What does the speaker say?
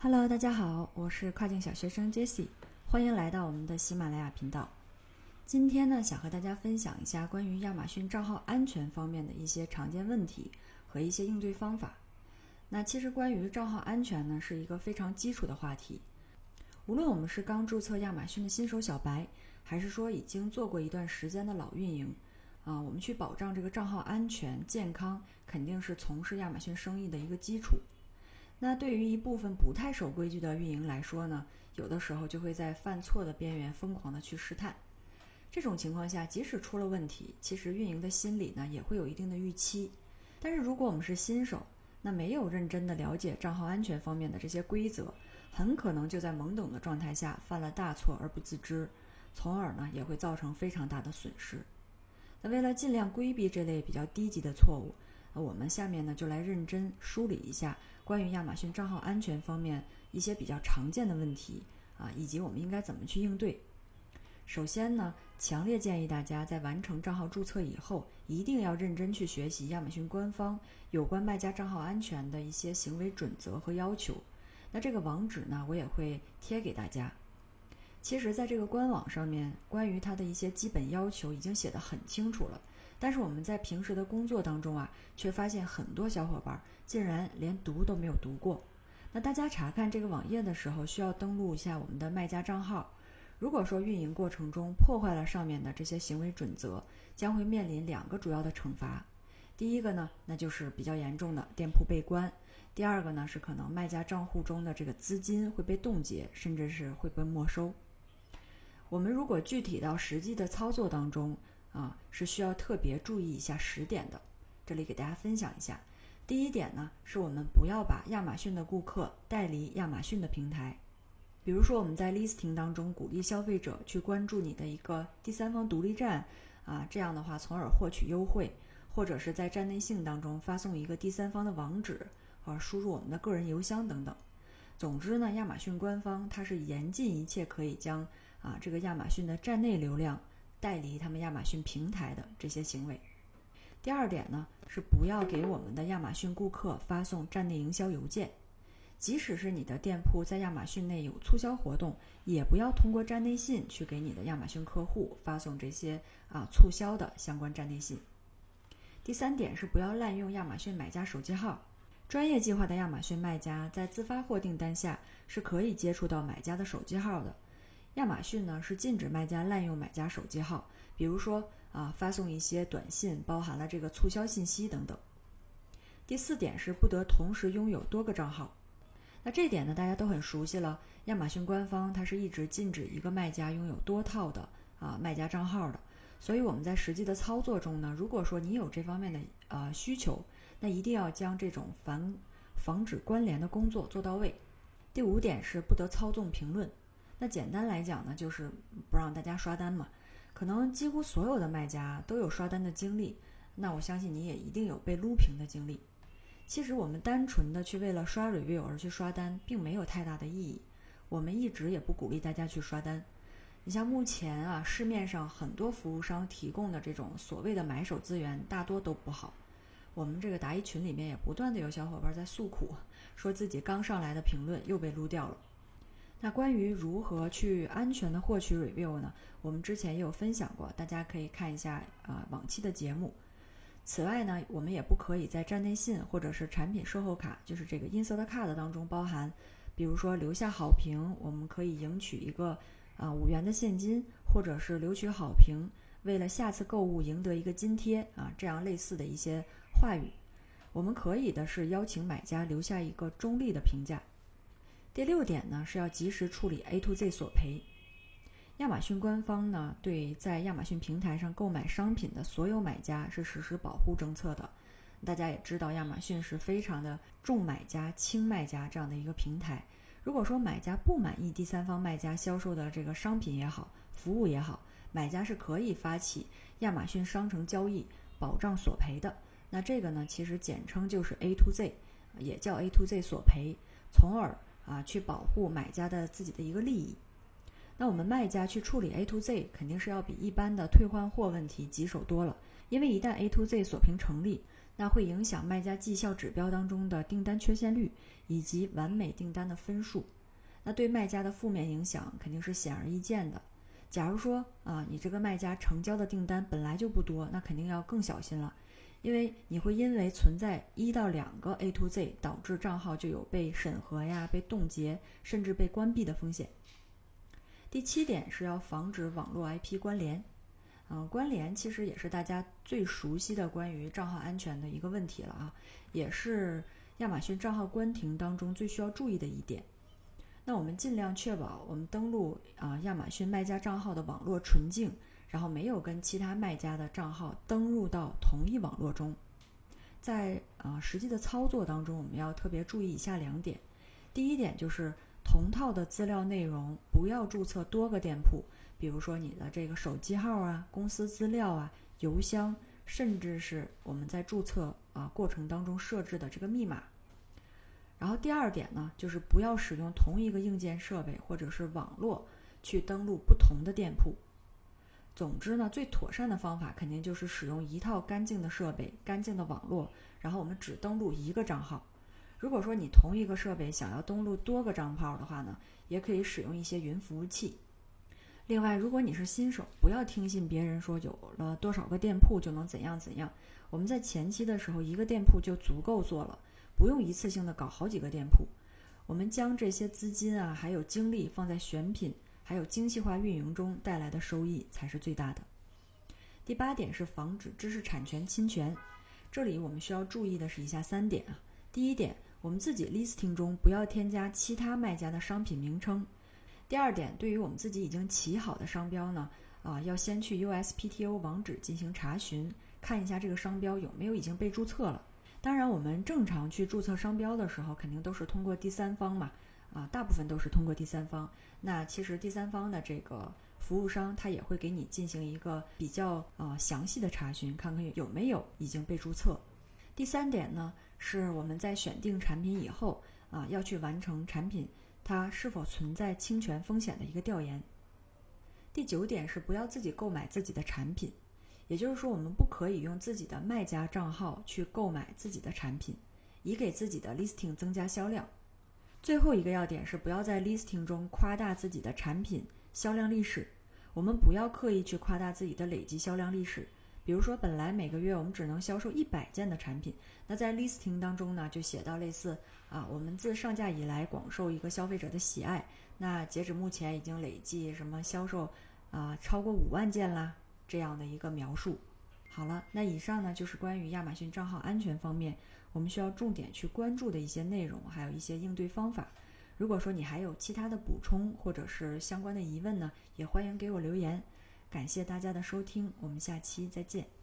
Hello，大家好，我是跨境小学生 Jessie，欢迎来到我们的喜马拉雅频道。今天呢，想和大家分享一下关于亚马逊账号安全方面的一些常见问题和一些应对方法。那其实关于账号安全呢，是一个非常基础的话题。无论我们是刚注册亚马逊的新手小白，还是说已经做过一段时间的老运营，啊，我们去保障这个账号安全健康，肯定是从事亚马逊生意的一个基础。那对于一部分不太守规矩的运营来说呢，有的时候就会在犯错的边缘疯狂的去试探。这种情况下，即使出了问题，其实运营的心理呢也会有一定的预期。但是如果我们是新手，那没有认真的了解账号安全方面的这些规则，很可能就在懵懂的状态下犯了大错而不自知，从而呢也会造成非常大的损失。那为了尽量规避这类比较低级的错误，那我们下面呢就来认真梳理一下关于亚马逊账号安全方面一些比较常见的问题啊，以及我们应该怎么去应对。首先呢，强烈建议大家在完成账号注册以后，一定要认真去学习亚马逊官方有关卖家账号安全的一些行为准则和要求。那这个网址呢，我也会贴给大家。其实，在这个官网上面，关于它的一些基本要求已经写得很清楚了。但是我们在平时的工作当中啊，却发现很多小伙伴竟然连读都没有读过。那大家查看这个网页的时候，需要登录一下我们的卖家账号。如果说运营过程中破坏了上面的这些行为准则，将会面临两个主要的惩罚。第一个呢，那就是比较严重的店铺被关；第二个呢，是可能卖家账户中的这个资金会被冻结，甚至是会被没收。我们如果具体到实际的操作当中，啊，是需要特别注意一下十点的。这里给大家分享一下。第一点呢，是我们不要把亚马逊的顾客带离亚马逊的平台。比如说，我们在 listing 当中鼓励消费者去关注你的一个第三方独立站，啊，这样的话从而获取优惠，或者是在站内信当中发送一个第三方的网址，啊输入我们的个人邮箱等等。总之呢，亚马逊官方它是严禁一切可以将啊这个亚马逊的站内流量。代理他们亚马逊平台的这些行为。第二点呢，是不要给我们的亚马逊顾客发送站内营销邮件，即使是你的店铺在亚马逊内有促销活动，也不要通过站内信去给你的亚马逊客户发送这些啊促销的相关站内信。第三点是不要滥用亚马逊买家手机号，专业计划的亚马逊卖家在自发货订单下是可以接触到买家的手机号的。亚马逊呢是禁止卖家滥用买家手机号，比如说啊发送一些短信包含了这个促销信息等等。第四点是不得同时拥有多个账号，那这点呢大家都很熟悉了。亚马逊官方它是一直禁止一个卖家拥有多套的啊卖家账号的，所以我们在实际的操作中呢，如果说你有这方面的呃需求，那一定要将这种防防止关联的工作做到位。第五点是不得操纵评论。那简单来讲呢，就是不让大家刷单嘛。可能几乎所有的卖家都有刷单的经历，那我相信你也一定有被撸屏的经历。其实我们单纯的去为了刷 review 而去刷单，并没有太大的意义。我们一直也不鼓励大家去刷单。你像目前啊，市面上很多服务商提供的这种所谓的买手资源，大多都不好。我们这个答疑群里面也不断的有小伙伴在诉苦，说自己刚上来的评论又被撸掉了。那关于如何去安全的获取 review 呢？我们之前也有分享过，大家可以看一下啊往期的节目。此外呢，我们也不可以在站内信或者是产品售后卡，就是这个 insert card 当中包含，比如说留下好评，我们可以赢取一个啊五元的现金，或者是留取好评，为了下次购物赢得一个津贴啊，这样类似的一些话语。我们可以的是邀请买家留下一个中立的评价。第六点呢是要及时处理 A to Z 索赔。亚马逊官方呢对在亚马逊平台上购买商品的所有买家是实施保护政策的。大家也知道，亚马逊是非常的重买家轻卖家这样的一个平台。如果说买家不满意第三方卖家销售的这个商品也好，服务也好，买家是可以发起亚马逊商城交易保障索赔的。那这个呢，其实简称就是 A to Z，也叫 A to Z 索赔，从而。啊，去保护买家的自己的一个利益。那我们卖家去处理 A to Z，肯定是要比一般的退换货问题棘手多了。因为一旦 A to Z 锁屏成立，那会影响卖家绩效指标当中的订单缺陷率以及完美订单的分数。那对卖家的负面影响肯定是显而易见的。假如说啊，你这个卖家成交的订单本来就不多，那肯定要更小心了，因为你会因为存在一到两个 A to Z 导致账号就有被审核呀、被冻结，甚至被关闭的风险。第七点是要防止网络 IP 关联。嗯，关联其实也是大家最熟悉的关于账号安全的一个问题了啊，也是亚马逊账号关停当中最需要注意的一点。那我们尽量确保我们登录啊亚马逊卖家账号的网络纯净，然后没有跟其他卖家的账号登录到同一网络中。在啊实际的操作当中，我们要特别注意以下两点。第一点就是同套的资料内容不要注册多个店铺，比如说你的这个手机号啊、公司资料啊、邮箱，甚至是我们在注册啊过程当中设置的这个密码。然后第二点呢，就是不要使用同一个硬件设备或者是网络去登录不同的店铺。总之呢，最妥善的方法肯定就是使用一套干净的设备、干净的网络，然后我们只登录一个账号。如果说你同一个设备想要登录多个账号的话呢，也可以使用一些云服务器。另外，如果你是新手，不要听信别人说有了多少个店铺就能怎样怎样。我们在前期的时候，一个店铺就足够做了。不用一次性的搞好几个店铺，我们将这些资金啊，还有精力放在选品，还有精细化运营中带来的收益才是最大的。第八点是防止知识产权侵权，这里我们需要注意的是以下三点啊。第一点，我们自己 listing 中不要添加其他卖家的商品名称。第二点，对于我们自己已经起好的商标呢，啊，要先去 USPTO 网址进行查询，看一下这个商标有没有已经被注册了。当然，我们正常去注册商标的时候，肯定都是通过第三方嘛，啊，大部分都是通过第三方。那其实第三方的这个服务商，他也会给你进行一个比较啊详细的查询，看看有没有已经被注册。第三点呢，是我们在选定产品以后啊，要去完成产品它是否存在侵权风险的一个调研。第九点是不要自己购买自己的产品。也就是说，我们不可以用自己的卖家账号去购买自己的产品，以给自己的 listing 增加销量。最后一个要点是，不要在 listing 中夸大自己的产品销量历史。我们不要刻意去夸大自己的累计销量历史。比如说，本来每个月我们只能销售一百件的产品，那在 listing 当中呢，就写到类似啊，我们自上架以来广受一个消费者的喜爱，那截止目前已经累计什么销售啊超过五万件啦。这样的一个描述，好了，那以上呢就是关于亚马逊账号安全方面我们需要重点去关注的一些内容，还有一些应对方法。如果说你还有其他的补充或者是相关的疑问呢，也欢迎给我留言。感谢大家的收听，我们下期再见。